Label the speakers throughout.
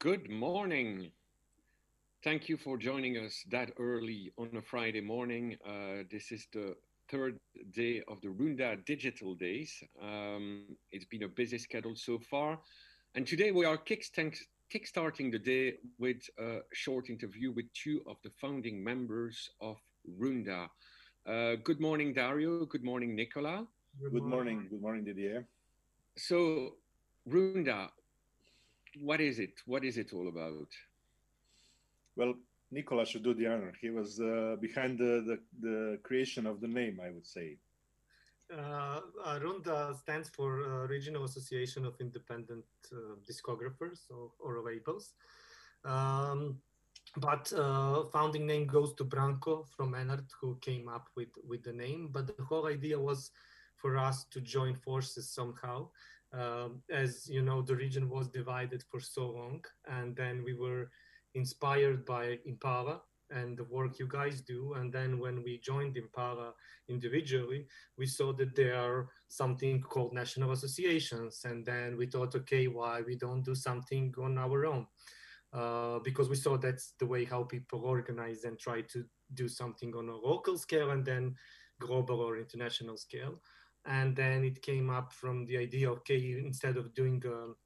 Speaker 1: Good morning. Thank you for joining us that early on a Friday morning. Uh, this is the third day of the Runda Digital Days. Um, it's been a busy schedule so far. And today we are kickstarting the day with a short interview with two of the founding members of Runda. Uh, good morning, Dario. Good morning, Nicola.
Speaker 2: Good, morning. Good morning, Didier.
Speaker 1: So, Runda, what is it? What is it all about?
Speaker 2: Well, Nicola should do the honor. He was uh, behind the, the, the, creation of the name, I would say.
Speaker 3: Uh, RUNDA stands for uh, Regional Association of Independent uh, Discographers or, or labels. Um, but uh, founding name goes to Branko from Menart, who came up with, with the name. But the whole idea was for us to join forces somehow um, as you know, the region was divided for so long, and then we were inspired by Impala and the work you guys do. And then when we joined Impala individually, we saw that there are something called national associations. And then we thought, okay, why we don't do something on our own? Uh, because we saw that's the way how people organize and try to do something on a local scale and then global or international scale and then it came up from the idea of okay instead of doing um,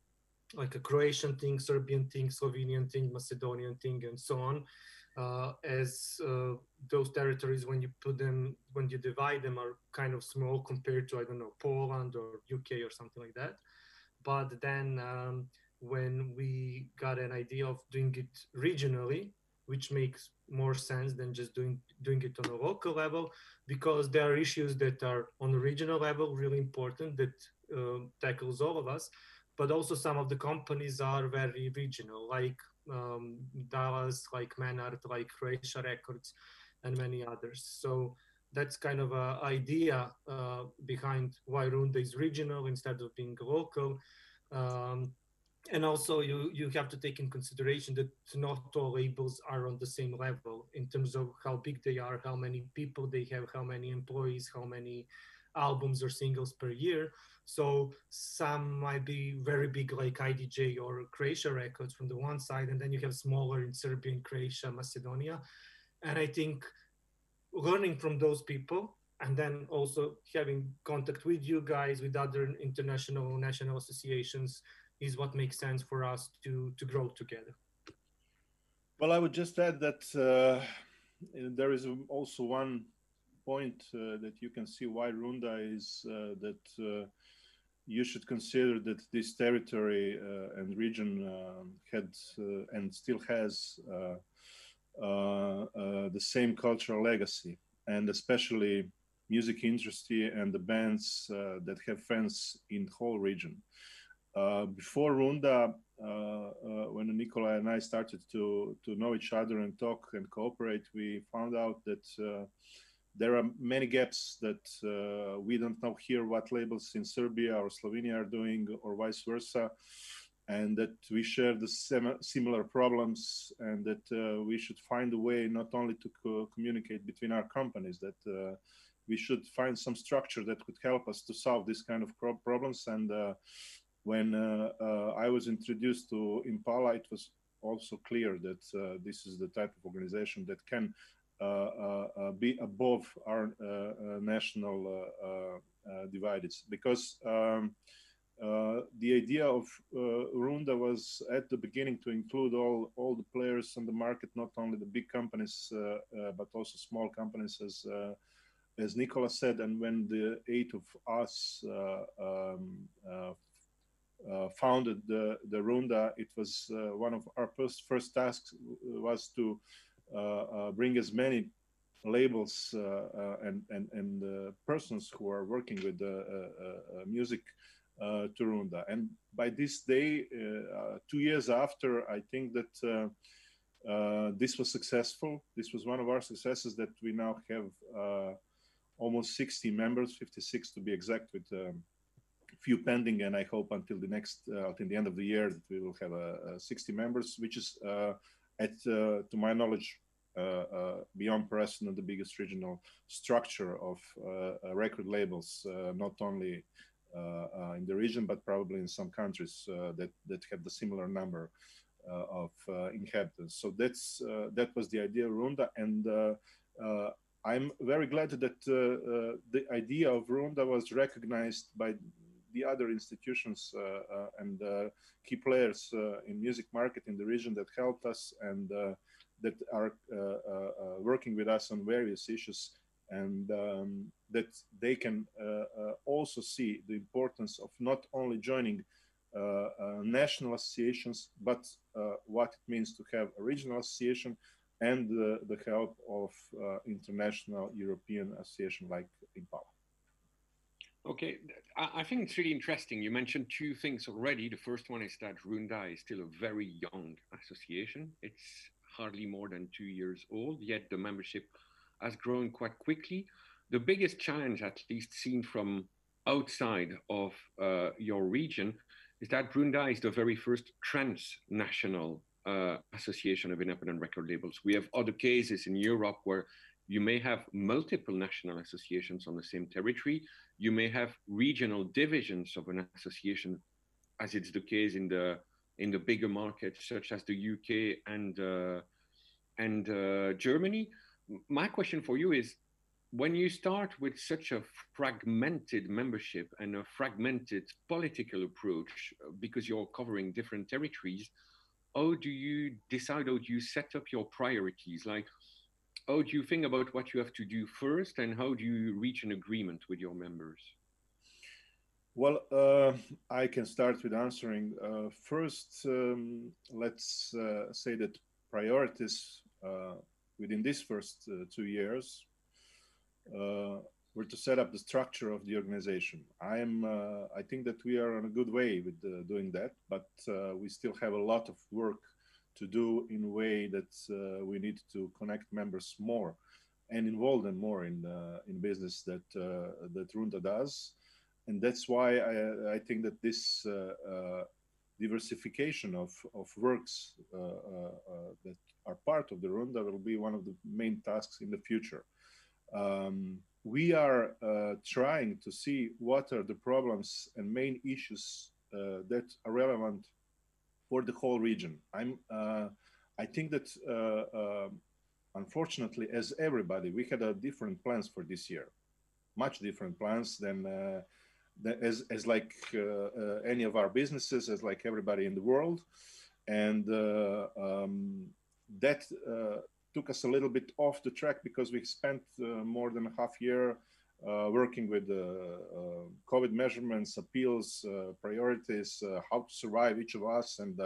Speaker 3: like a croatian thing serbian thing slovenian thing macedonian thing and so on uh, as uh, those territories when you put them when you divide them are kind of small compared to i don't know poland or uk or something like that. But then um, when we got an idea of doing it regionally which makes more sense than just doing doing it on a local level because there are issues that are on a regional level really important that uh, tackles all of us but also some of the companies are very regional like um, dallas like menart like croatia records and many others. So that's kind of an idea uh, behind why runda is regional instead of being local. Um, and also you you have to take in consideration that not all labels are on the same level in terms of how big they are how many people they have how many employees how many albums or singles per year. So some might be very big like idj or croatia records from the one side and then you have smaller in serbia and croatia macedonia. And i think learning from those people and then also having contact with you guys with other international national associations is what makes sense for us to to grow together.
Speaker 2: Well, I would just add that uh, there is also one point uh, that you can see why Runda is uh, that uh, you should consider that this territory uh, and region um, had uh, and still has the same cultural legacy, and especially music industry and the bands that have fans in the whole region. Uh, before Runda, uh, uh, when Nicola and I started to to know each other and talk and cooperate, we found out that there are many gaps that uh, we don't know here what labels in Serbia or Slovenia are doing or vice versa and that we share the sem- similar problems and that uh, we should find a way not only to co- communicate between our companies that uh, we should find some structure that could help us to solve this kind of pro- problems and when uh, uh, I was introduced to Impala, it was also clear that uh, this is the type of organization that can be above our national divides because um, uh, the idea of uh, Runda was at the beginning to include all, all the players on the market, not only the big companies, uh, but also small companies, as as Nicola said. And when the eight of us um, founded the, the Runda, it was uh, one of our first, first tasks was to uh, bring as many labels and, and, and persons who are working with the music uh, to Runda. And by this day, uh, two years after, I think that uh, this was successful. This was one of our successes that we now have almost 60 members, 56 to be exact, with um, few pending, and I hope until the next, uh, until the end of the year, that we will have uh, 60 members, which is uh, at, uh, to my knowledge, uh, uh, beyond precedent, the biggest regional structure of record labels, not only in the region, but probably in some countries that that have the similar number. of inhabitants. So that's that was the idea Runda, and I'm very glad that the idea of Runda was recognized by the other institutions uh, uh, and uh, key players in music market in the region that helped us and that are working with us on various issues and um, that they can also see the importance of not only joining uh, uh, national associations, but uh, what it means to have a regional association and the help of international European association like Impala.
Speaker 1: Okay, I think it's really interesting. You mentioned two things already. The first one is that Runda is still a very young association. It's hardly more than two years old, yet the membership has grown quite quickly. The biggest challenge, at least seen from outside of uh, your region, is that Runda is the very first transnational uh, association of independent record labels. We have other cases in Europe where you may have multiple national associations on the same territory. You may have regional divisions of an association, as it's the case in the in the bigger markets such as the UK and uh, and uh, Germany. My question for you is, when you start with such a fragmented membership and a fragmented political approach, because you're covering different territories, how do you decide? How do you set up your priorities? Like, how do you think about what you have to do first and how do you reach an agreement with your members?
Speaker 2: Well, uh, I can start with answering. Uh, first, um, let's uh, say that priorities uh, within these first uh, two years uh, were to set up the structure of the organization. I am. I think that we are on a good way with doing that, but we still have a lot of work to do in a way that uh, we need to connect members more and involve them more in uh, in business that uh, that Runda does, and that's why I, I think that this diversification of, of works uh, uh, that are part of the Runda will be one of the main tasks in the future. Um, we are uh, trying to see what are the problems and main issues that are relevant for the whole region. I'm, uh, I think that uh, uh, unfortunately, as everybody, we had a different plans for this year, much different plans than, than as, as like any of our businesses, as like everybody in the world. And um, that took us a little bit off the track because we spent uh, more than a half year uh, Uh, working with uh, uh, COVID measurements, appeals, uh, priorities, uh, how to survive each of us, and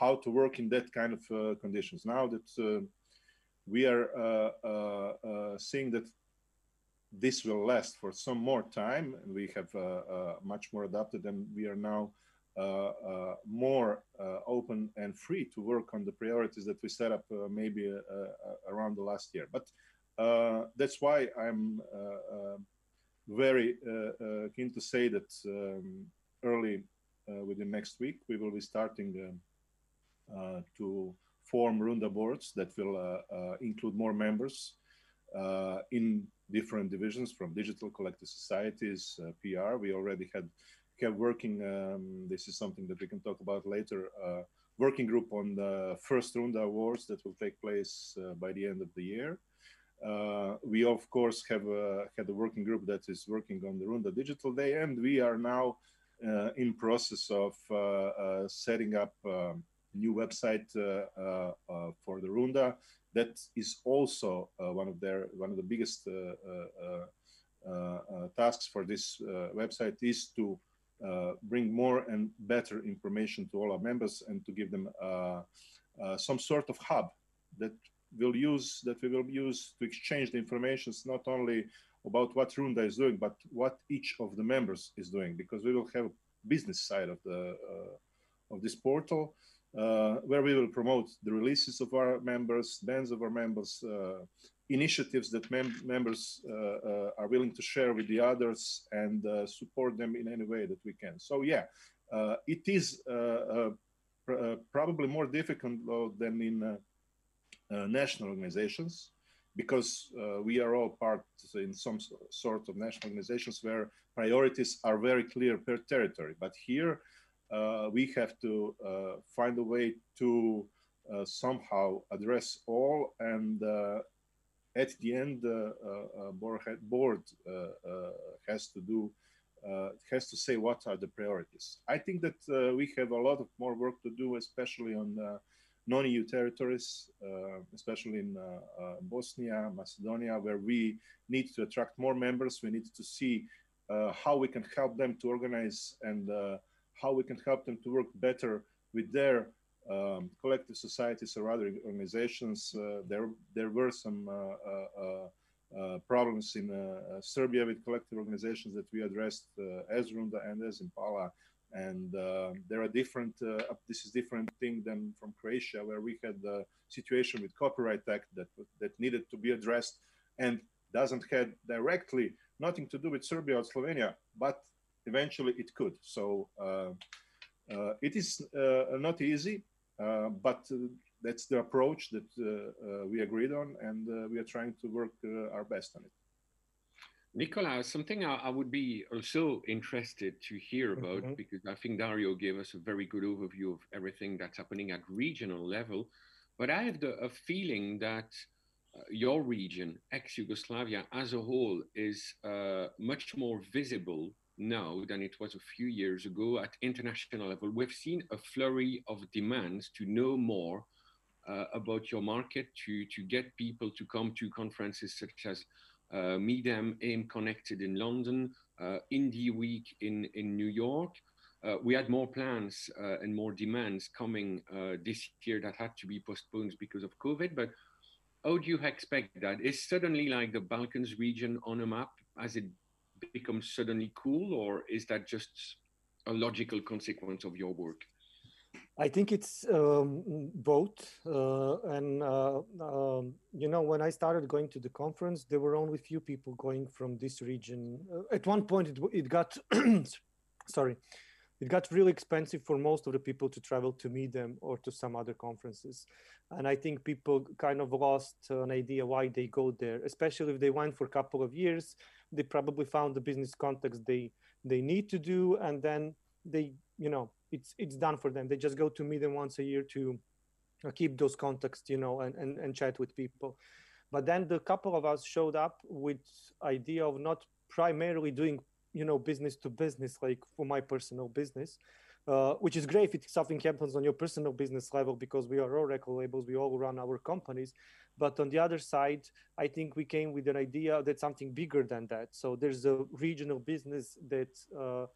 Speaker 2: how to work in that kind of conditions. Now that we are seeing that this will last for some more time, and we have much more adapted, and we are now uh, uh, more uh, open and free to work on the priorities that we set up maybe around the last year. But uh, that's why I'm uh, uh, very keen to say that um, early within next week we will be starting to form Runda boards that will include more members in different divisions from digital collective societies, PR. We already had have working. Um, this is something that we can talk about later. Uh, working group on the first Runda Awards that will take place uh, by the end of the year. Uh, we of course have uh, had a working group that is working on the Runda Digital Day, and we are now uh, in process of uh, uh, setting up um, a new website uh, uh, uh, for the Runda. That is also one of their one of the biggest tasks for this website is to bring more and better information to all our members and to give them some sort of hub that will use that we will use to exchange the information not only about what Runda is doing, but what each of the members is doing, because we will have business side of the uh, of this portal uh, where we will promote the releases of our members, bands of our members, uh, initiatives that mem members uh, uh, are willing to share with the others, and uh, support them in any way that we can. So yeah, it is pr probably more difficult than in Uh, national organizations because uh, we are all part in some sort of national organizations where priorities are very clear per territory. But here, uh, we have to uh, find a way to uh, somehow address all and uh, at the end the board, board has to do has to say what are the priorities. I think that we have a lot of more work to do, especially on non-EU territories, uh, especially in uh, uh, Bosnia, Macedonia, where we need to attract more members. We need to see how we can help them to organize and how we can help them to work better with their um, collective societies or other organizations. Uh, there, there were some uh, uh, problems in Serbia with collective organizations that we addressed as Runda and as Impala and uh, there are different uh, this is different thing than from croatia where we had the situation with copyright act that that needed to be addressed and doesn't have directly nothing to do with serbia or slovenia but eventually it could. So uh, uh it is uh, not easy uh, but that's the approach that we agreed on and we are trying to work our best on it
Speaker 1: Nicola, something I, I, would be also interested to hear about mm-hmm. because I think Dario gave us a very good overview of everything that's happening at regional level. But I have the, a feeling that uh, your region, ex Yugoslavia as a whole, is uh, much more visible now than it was a few years ago at international level. We've seen a flurry of demands to know more uh, about your market, to, to get people to come to conferences such as uh, AIM Connected in London, uh, Indie Week in, in New York. Uh, we had more plans uh, and more demands coming uh, this year that had to be postponed because of COVID. But how do you expect that? Is suddenly like the Balkans region on a map as it becomes suddenly cool, or is that just a logical consequence of your work?
Speaker 3: I think it's um, both. Uh, and, uh, um, you know, when I started going to the conference, there were only few people going from this region. Uh, at one point, it, it got, sorry, it got really expensive for most of the people to travel to meet them or to some other conferences. And I think people kind of lost an idea why they go there, especially if they went for a couple of years. They probably found the business context they, they need to do. And then they, you know, it's it's done for them. They just go to meet them once a year to uh, keep those contacts, you know, and, and, and chat with people. But then the couple of us showed up with idea of not primarily doing, you know, business to business, like for my personal business, uh, which is great if something happens on your personal business level because we are all record labels, we all run our companies. But on the other side, I think we came with an idea that something bigger than that. So there's a regional business that, uh,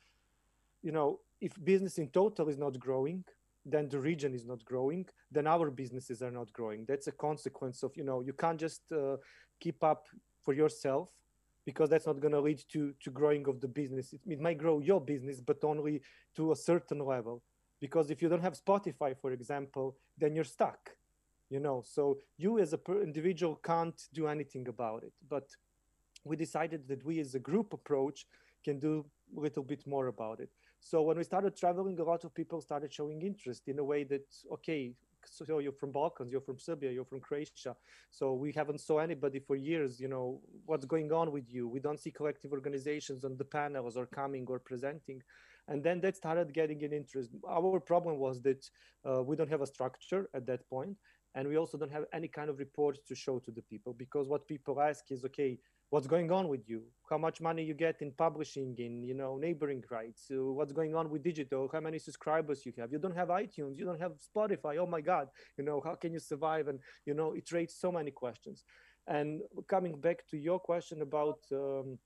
Speaker 3: you know, if business in total is not growing then the region is not growing then our businesses are not growing. That's a consequence of you know you can't just uh, keep up for yourself because that's not going to lead to to growing of the business. It, it, might grow your business but only to a certain level because if you don't have spotify for example then you're stuck you know? So you as a per individual can't do anything about it. But we decided that we as a group approach can do a little bit more about it so when we started traveling, a lot of people started showing interest in a way that, okay, so you're from Balkans, you're from Serbia, you're from Croatia. So we haven't saw anybody for years, you know, what's going on with you? We don't see collective organizations on the panels or coming or presenting. And then that started getting an interest. Our problem was that uh, we don't have a structure at that point, And we also don't have any kind of reports to show to the people because what people ask is, okay, what's going on with you? How much money you get in publishing in you know neighboring rights? What's going on with digital? How many subscribers you have? You don't have itunes you don't have spotify oh my god you know how can you survive? And you know it raises so many questions. And coming back to your question about um,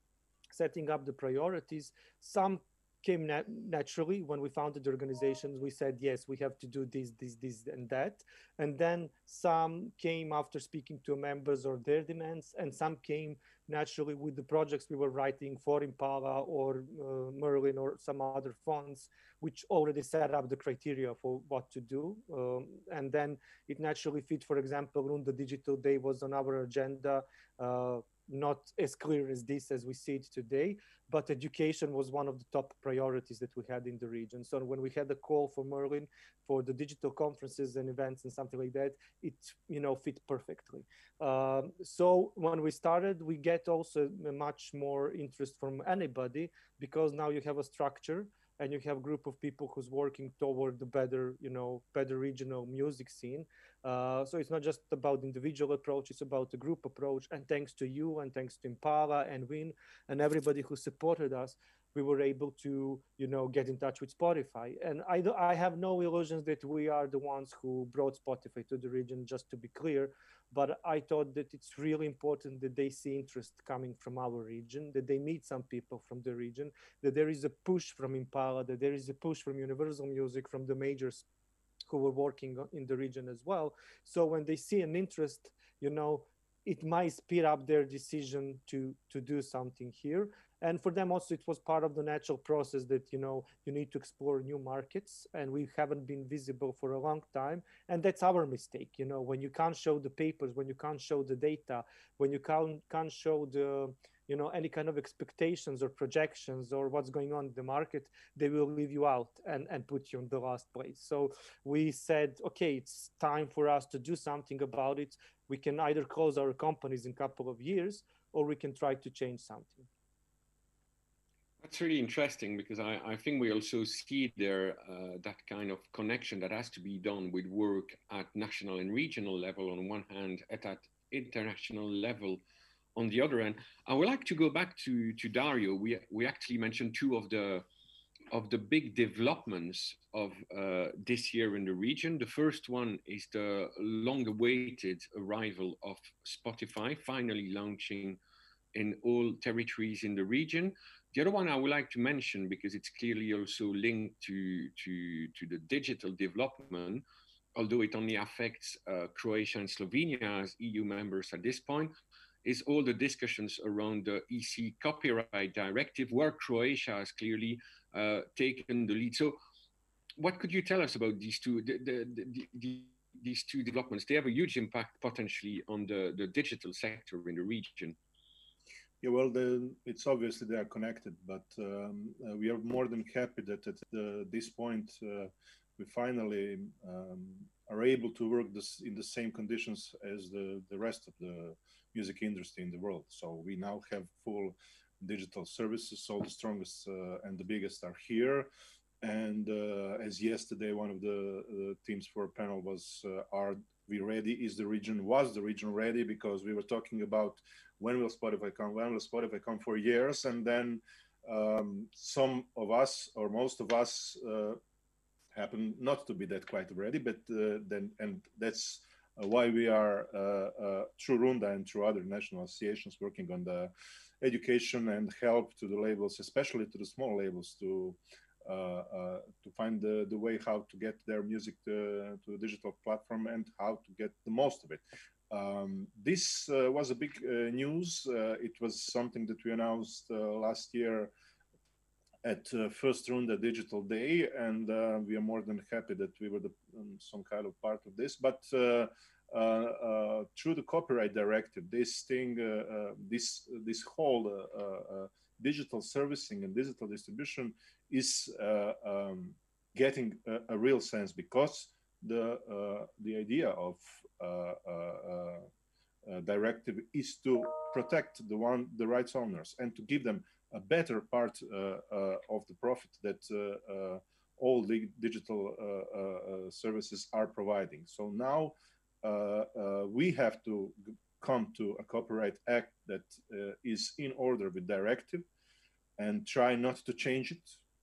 Speaker 3: setting up the priorities some came nat- naturally when we founded the organizations we said yes we have to do this this this and that. And then some came after speaking to members or their demands and some came naturally with the projects we were writing for impala or uh, merlin or some other funds which already set up the criteria for what to do um, and then it naturally fit for example Runda Digital Day was on our agenda uh, not as clear as this as we see it today, but education was one of the top priorities that we had in the region. So when we had a call for Merlin for the digital conferences and events and something like that, it you know fit perfectly. Um, so when we started, we get also much more interest from anybody because now you have a structure and you have a group of people who's working toward the better, you know, better regional music scene. Uh, so it's not just about individual approach; it's about the group approach. And thanks to you, and thanks to Impala and Win, and everybody who supported us, we were able to, you know, get in touch with Spotify. And I, I have no illusions that we are the ones who brought Spotify to the region. Just to be clear, but I thought that it's really important that they see interest coming from our region, that they meet some people from the region, that there is a push from Impala, that there is a push from Universal Music, from the majors who were working in the region as well. So when they see an interest, you know, it might speed up their decision to to do something here and for them also it was part of the natural process that you know you need to explore new markets and we haven't been visible for a long time and that's our mistake you know when you can't show the papers when you can't show the data when you can't can't show the you know any kind of expectations or projections or what's going on in the market they will leave you out and and put you in the last place. So we said okay it's time for us to do something about it. We can either close our companies in a couple of years or we can try to change something.
Speaker 1: That's really interesting because I, I think we also see there uh, that kind of connection that has to be done with work at national and regional level on one hand, at that international level on the other end. I would like to go back to, to Dario. We, we actually mentioned two of the of the big developments of uh, this year in the region. The first one is the long-awaited arrival of Spotify, finally launching in all territories in the region. The other one I would like to mention because it's clearly also linked to, to, to the digital development, although it only affects uh, Croatia and Slovenia as EU members at this point, is all the discussions around the EC copyright directive, where Croatia has clearly uh, taken the lead. So, what could you tell us about these two the, the, the, the, these two developments? They have a huge impact potentially on the, the digital sector in the region.
Speaker 2: Yeah, well, it's obviously they are connected, but um, uh, we are more than happy that at this point uh, we finally um, are able to work this in the same conditions as the, the rest of the music industry in the world. So we now have full digital services. All the strongest uh, and the biggest are here. And uh, as yesterday, one of the teams for a panel was, uh, "Are we ready? Is the region was the region ready?" Because we were talking about when will Spotify come? When will Spotify come for years? And then um, some of us, or most of us, uh, happen not to be that quite ready. But uh, then, and that's why we are uh, uh, through Runda and through other national associations working on the education and help to the labels, especially to the small labels, to uh, uh, to find the, the way how to get their music to, to digital platform and how to get the most of it. Um, this uh, was a big uh, news. Uh, it was something that we announced uh, last year at uh, first Runda Digital Day, and uh, we are more than happy that we were the, um, some kind of part of this. But through the copyright directive, this thing, this this whole digital servicing and digital distribution is um, getting a, a, real sense because the the idea of uh, uh, uh, directive is to protect the one the rights owners and to give them a better part uh, uh, of the profit that uh, all the digital services are providing. So now we have to come to a copyright act that uh, is in order with directive and try not to change it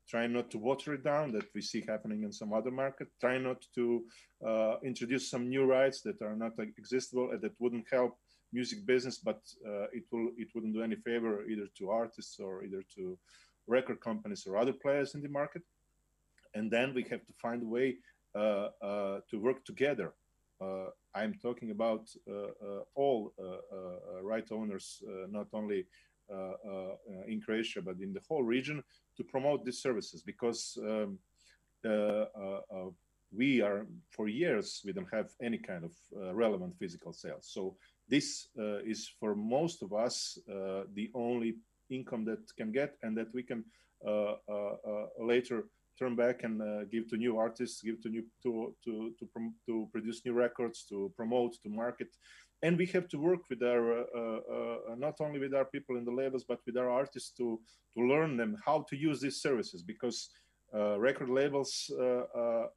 Speaker 2: try not to water it down that we see happening in some other market try not to uh, introduce some new rights that are not existable and that wouldn't help music business but uh, it will it wouldn't do any favor either to artists or either to record companies or other players in the market and then we have to find a way uh, uh to work together i'm talking about all right owners not only in croatia but in the whole region to promote these services because um, uh, uh, uh, we are for years we don't have any kind of relevant physical sales. So this is for most of us the only income that can get and that we can later turn back and uh, give to new artists, give to new to to to, to produce new records, to promote, to market, and we have to work with our uh, uh, not only with our people in the labels but with our artists to to learn them how to use these services because uh, record labels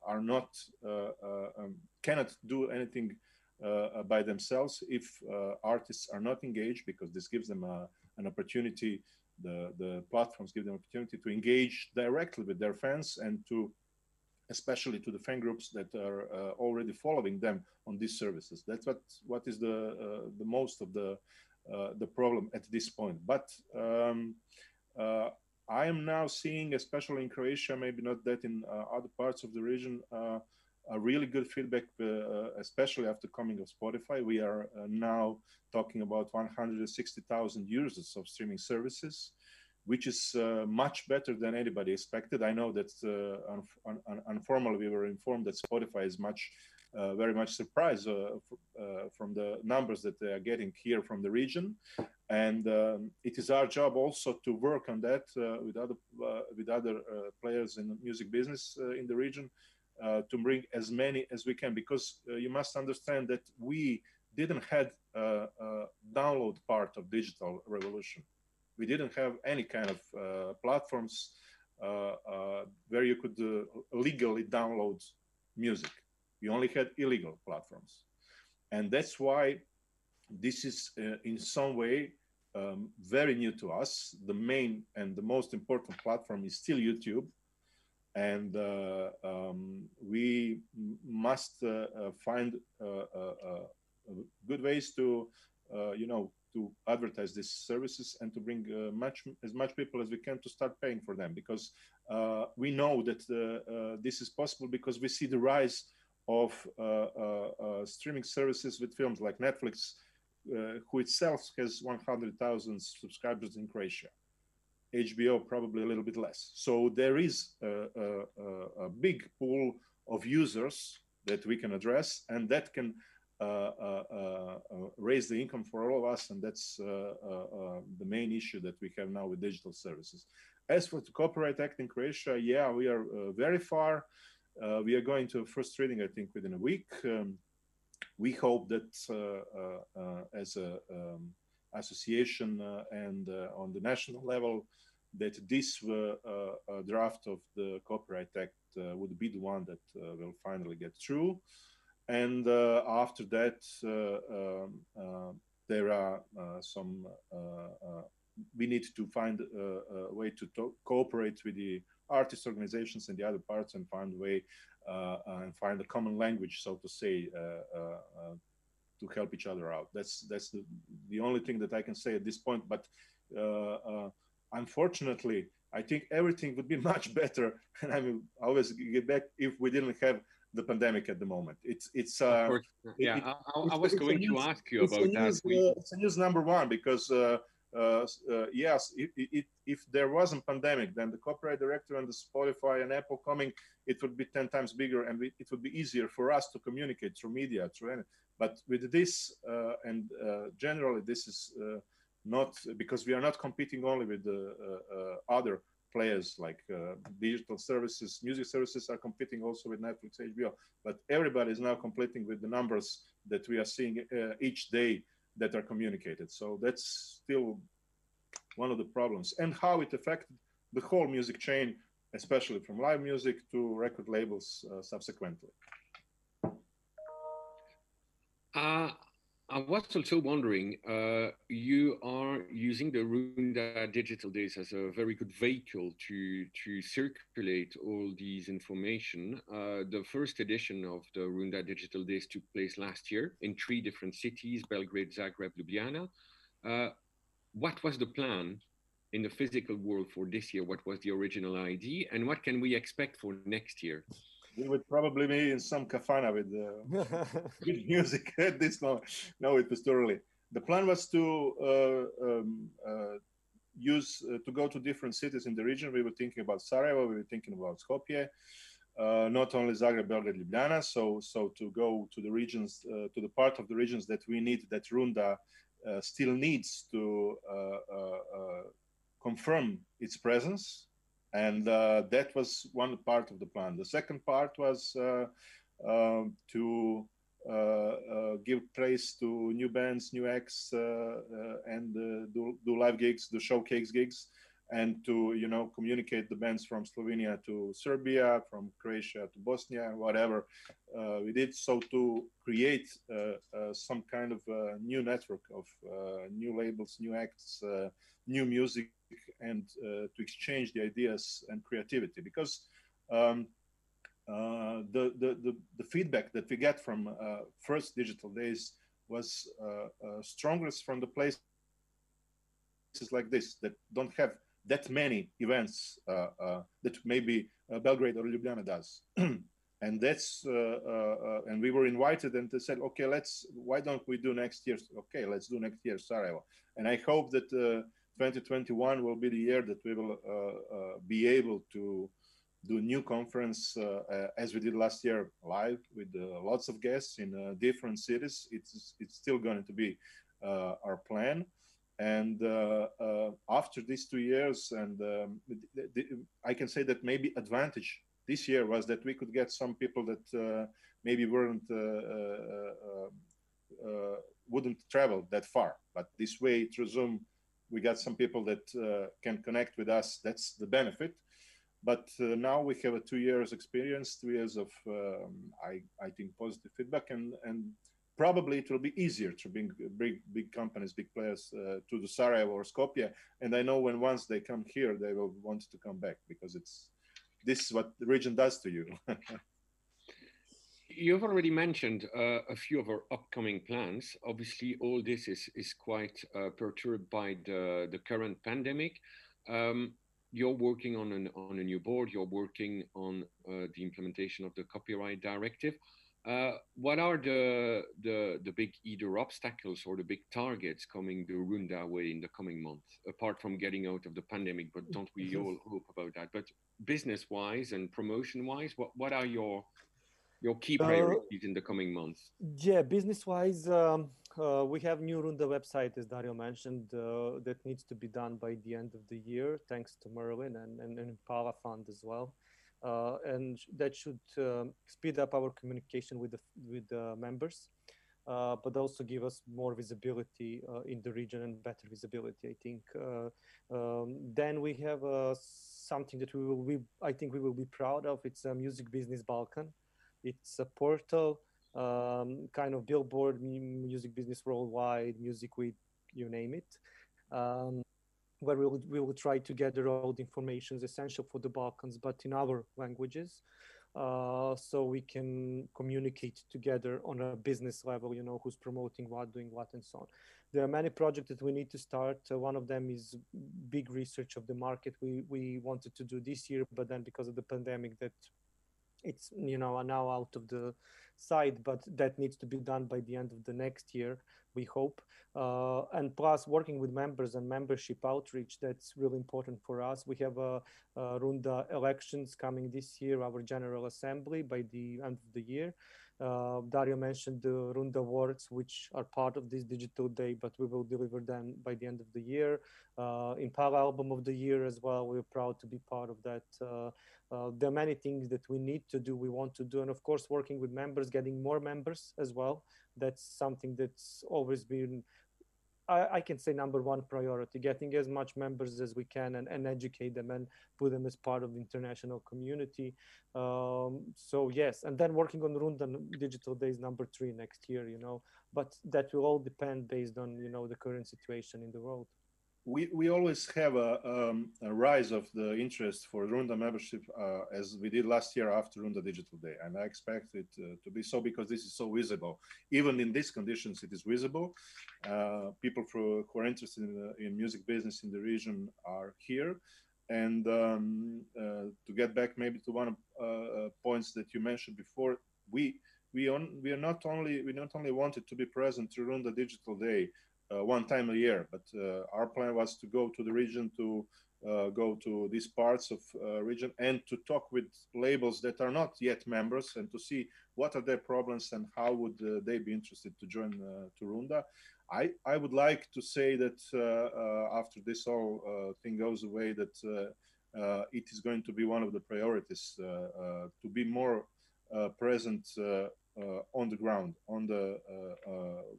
Speaker 2: are not um, cannot do anything by themselves if artists are not engaged because this gives them an opportunity the, the platforms give them opportunity to engage directly with their fans and to especially to the fan groups that are uh, already following them on these services. That's what what is the uh, the most of the uh, the problem at this point. But um, uh, I am now seeing, especially in Croatia, maybe not that in uh, other parts of the region, uh, a really good feedback, especially after coming of Spotify. We are now talking about 160,000 users of streaming services which is uh, much better than anybody expected. I know that uh, un un informally we were informed that Spotify is much, uh, very much surprised uh, uh, from the numbers that they are getting here from the region, and um, it is our job also to work on that uh, with other with other players in the music business in the region to bring as many as we can. Because you must understand that we didn't had a, a download part of digital revolution we didn't have any kind of uh, platforms uh, uh, where you could legally download music. We only had illegal platforms. And that's why this is in some way um, very new to us. The main and the most important platform is still YouTube. And uh, um, we must uh, uh, find good ways to, you know, to advertise these services and to bring uh, much as much people as we can to start paying for them because uh, we know that uh, this is possible because we see the rise of streaming services with films like Netflix, who itself has 100,000 subscribers in Croatia. HBO probably a little bit less. So there is a, a, a big pool of users that we can address, and that can uh, uh, uh, raise the income for all of us, and that's the main issue that we have now with digital services. As for the Copyright Act in Croatia, yeah, we are very far. we are going to first reading, I think, within a week. Um, we hope that as a um, association and on the national level, that this uh, uh, draft of the Copyright Act uh, would be the one that will finally get through. And uh, after that, uh, um, uh, there are some, we need to find a, a way to, to cooperate with the artist organizations and the other parts and find a way uh, and find a common language, so to say, uh, uh, to help each other out. That's that's the, the only thing that I can say at this point. But unfortunately, I think everything would be much better, and I will always get back if we didn't have the pandemic at the moment. It's it's uh,
Speaker 1: yeah. It, I, I, was going to ask you about
Speaker 2: news,
Speaker 1: that.
Speaker 2: Uh, it's news number one because uh, uh, uh yes, it, it, if there wasn't pandemic, then the copyright directive and the Spotify and Apple coming, it would be ten times bigger, and we, it would be easier for us to communicate through media, through any. But with this, uh, and generally, this is not because we are not competing only with the other players like uh, digital services, music services are competing also with Netflix, HBO, but everybody is now competing with the numbers that we are seeing uh, each day that are communicated. So that's still one of the problems and how it affected the whole music chain, especially from live music to record labels uh, subsequently.
Speaker 1: Uh, I was also wondering, uh, you are using the Runda Digital Days as a very good vehicle to, to circulate all these information. Uh, the first edition of the Runda Digital Days took place last year in three different cities, Belgrade, Zagreb, Ljubljana. Uh, what was the plan in the physical world for this year? What was the original idea? And what can we expect for next year?
Speaker 2: We would probably be in some kafana with uh, music at this moment. No, it was too early. The plan was to uh, um, uh, use uh, to go to different cities in the region. We were thinking about Sarajevo. We were thinking about Skopje. Uh, not only Zagreb, Belgrade, Ljubljana. So, so to go to the regions, uh, to the part of the regions that we need, that Runda still needs to confirm its presence and uh, that was one part of the plan. The second part was uh, um, to uh, uh give praise to new bands, new acts, uh, uh, and do, do live gigs, do showcase gigs. And to you know communicate the bands from Slovenia to Serbia, from Croatia to Bosnia, whatever uh, we did. So to create uh, uh, some kind of new network of new labels, new acts, new music, and to exchange the ideas and creativity because. Um, uh, the, the, the, the, feedback that we get from uh, first digital days was uh, strongest from the places like this that don't have that many events uh, uh, that maybe uh, Belgrade or Ljubljana does. and that's and we were invited and they said, okay, let's why don't we do next year? Okay, let's do next year Sarajevo. And I hope that 2021 will be the year that we will be able to do new conference uh, uh, as we did last year live with uh, lots of guests in different cities. It's it's still going to be our plan. And uh, uh, after these two years, and um, I can say that maybe advantage this year was that we could get some people that uh, maybe weren't wouldn't travel that far. But this way, through Zoom, we got some people that can connect with us. That's the benefit. But uh, now we have a two years experience, two years of, um, I, I think, positive feedback, and and probably it will be easier to bring big big companies, big players uh, to the Sarajevo or Skopje. And I know when once they come here, they will want to come back because it's this is what the region does to you.
Speaker 1: You've already mentioned uh, a few of our upcoming plans. Obviously, all this is is quite uh, perturbed by the the current pandemic. Um, you're working on an on a new board. You're working on uh, the implementation of the copyright directive. Uh, what are the, the the big either obstacles or the big targets coming the Runda way in the coming months, apart from getting out of the pandemic? But don't we all hope about that? But business wise and promotion wise, what what are your your key uh, priorities uh, in the coming months?
Speaker 3: Yeah, business wise, um, uh, we have new Runda website, as Dario mentioned, uh, that needs to be done by the end of the year, thanks to Merlin and, and, and Impala Fund as well. Uh, and that should um, speed up our communication with the with the members, uh, but also give us more visibility uh, in the region and better visibility. I think. Um, then we have something that we will be, I think we will be proud of. It's a Music Business Balkan. It's a portal, um, kind of billboard, music business worldwide, music week, you name it. Um, where we will, we will try to gather all the information essential for the Balkans, but in our languages, uh, so we can communicate together on a business level, you know, who's promoting what, doing what, and so on. There are many projects that we need to start. Uh, one of them is big research of the market. We, we wanted to do this year, but then because of the pandemic that it's, you know, now out of the side, but that needs to be done by the end of the next year we hope. Uh, and plus working with members and membership outreach, that's really important for us. We have a, a Runda elections coming this year, our General Assembly by the end of the year. Uh, Dario mentioned the Runda Awards, which are part of this digital day, but we will deliver them by the end of the year. Uh, Impala Album of the Year as well. We're proud to be part of that. Uh, there are many things that we need to do, we want to do, and of course, working with members, getting more members as well. That's something that's always been I, I, can say number one priority getting as much members as we can and, and educate them and put them as part of the international community. Um, so yes. And then working on Runda digital days number three next year you know. But that will all depend based on you know the current situation in the world
Speaker 2: we, we always have a, um, a rise of the interest for Runda membership uh, as we did last year after Runda Digital Day. And I expect it uh, to be so because this is so visible. Even in these conditions, it is visible. Uh, people for, who are interested in, in music business in the region are here. And um, uh, to get back maybe to one of uh, uh, points that you mentioned before, we we on we are not only we not only wanted to be present to Runda Digital Day, Uh, one time a year. But uh, our plan was to go to the region to uh, go to these parts of uh, region and to talk with labels that are not yet members and to see what are their problems and how would uh, they be interested to join to Runda. I, I would like to say that after this whole thing goes away, that uh, it is going to be one of the priorities uh, uh, to be more present on the ground, on the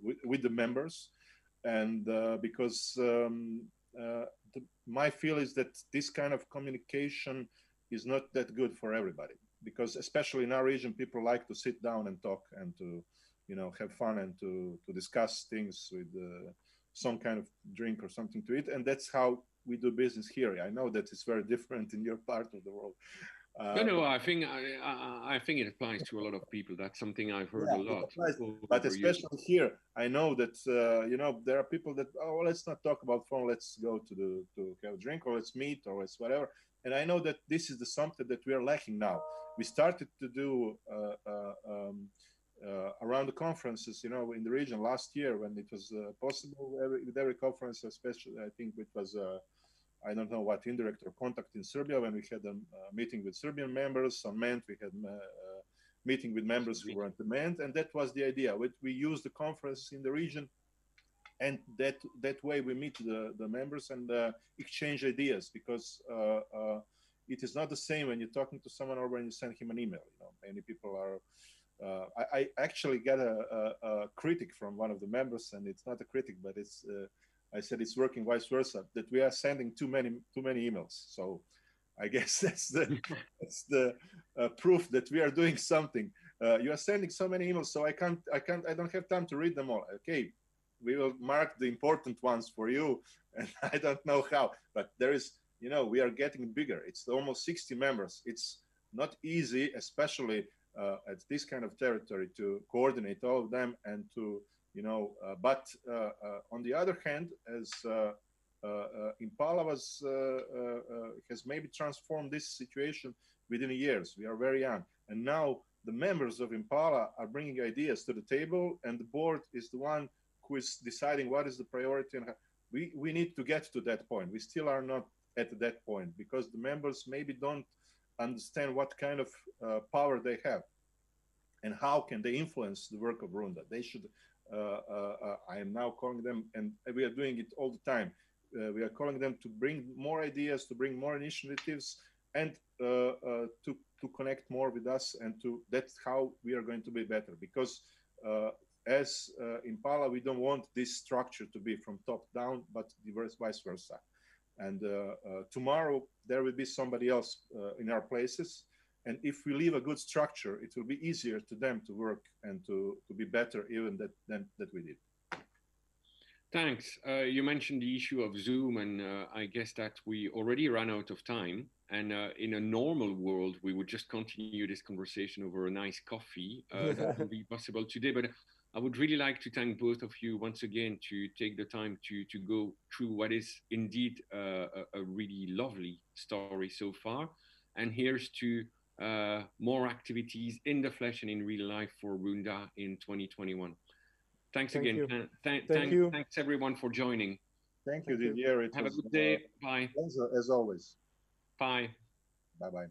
Speaker 2: with, with, the members, and uh, because um, uh, the, my feel is that this kind of communication is not that good for everybody because especially in our region, people like to sit down and talk and to, you know, have fun and to to discuss things with uh, some kind of drink or something to eat, and that's how we do business here. I know that it's very different in your part of the world.
Speaker 1: Uh, no, no, I think I, I, I, think it applies to a lot of people. That's something I've heard yeah, a lot. Applies,
Speaker 2: but especially years. here, I know that uh, you know there are people that oh let's not talk about phone. Let's go to the to have a drink or let's meet or let's whatever. And I know that this is the something that we are lacking now. We started to do uh, uh um, uh, around the conferences, you know, in the region last year when it was uh, possible every, with every conference, especially I think it was I don't know what indirect or contact in Serbia when we had a uh, meeting with Serbian members. On MENT, we had a uh, uh, meeting with members who weren't the MENT, and that was the idea. We, we use the conference in the region, and that that way we meet the, the members and uh, exchange ideas because uh, uh, it is not the same when you're talking to someone or when you send him an email. You know, many people are. I, I, actually got a, a, a, critic from one of the members, and it's not a critic, but it's I said it's working vice versa that we are sending too many too many emails. So I guess that's the that's the uh, proof that we are doing something. Uh, you are sending so many emails, so I can't I can't I don't have time to read them all. Okay, we will mark the important ones for you, and I don't know how, but there is you know we are getting bigger. It's almost 60 members. It's not easy, especially uh, at this kind of territory, to coordinate all of them and to you know. Uh, but uh, uh, on the other hand, as Impala was has maybe transformed this situation within years. We are very young, and now the members of Impala are bringing ideas to the table, and the board is the one who is deciding what is the priority. And we we need to get to that point. We still are not at that point because the members maybe don't understand what kind of uh, power they have and how can they influence the work of Runda. They should Uh, uh, uh, I am now calling them, and we are doing it all the time. we are calling them to bring more ideas, to bring more initiatives, and to to connect more with us, and to that's how we are going to be better. Because as Impala, we don't want this structure to be from top down, but diverse vice versa. And tomorrow there will be somebody else in our places and if we leave a good structure, it will be easier to them to work and to, to be better even that, than that we did.
Speaker 1: Thanks. Uh, you mentioned the issue of Zoom, and uh, I guess that we already ran out of time. And uh, in a normal world, we would just continue this conversation over a nice coffee. Uh, that would be possible today. But I would really like to thank both of you once again to take the time to, to go through what is indeed uh, a, a really lovely story so far. And here's to uh, more activities in the flesh and in real life for Runda in 2021. Thanks Thank again. You. Th- th- Thank you. Thanks everyone for joining.
Speaker 2: Thank you, Didier.
Speaker 1: It Have was, a good day. Uh, Bye.
Speaker 2: As, as always.
Speaker 1: Bye.
Speaker 2: Bye bye.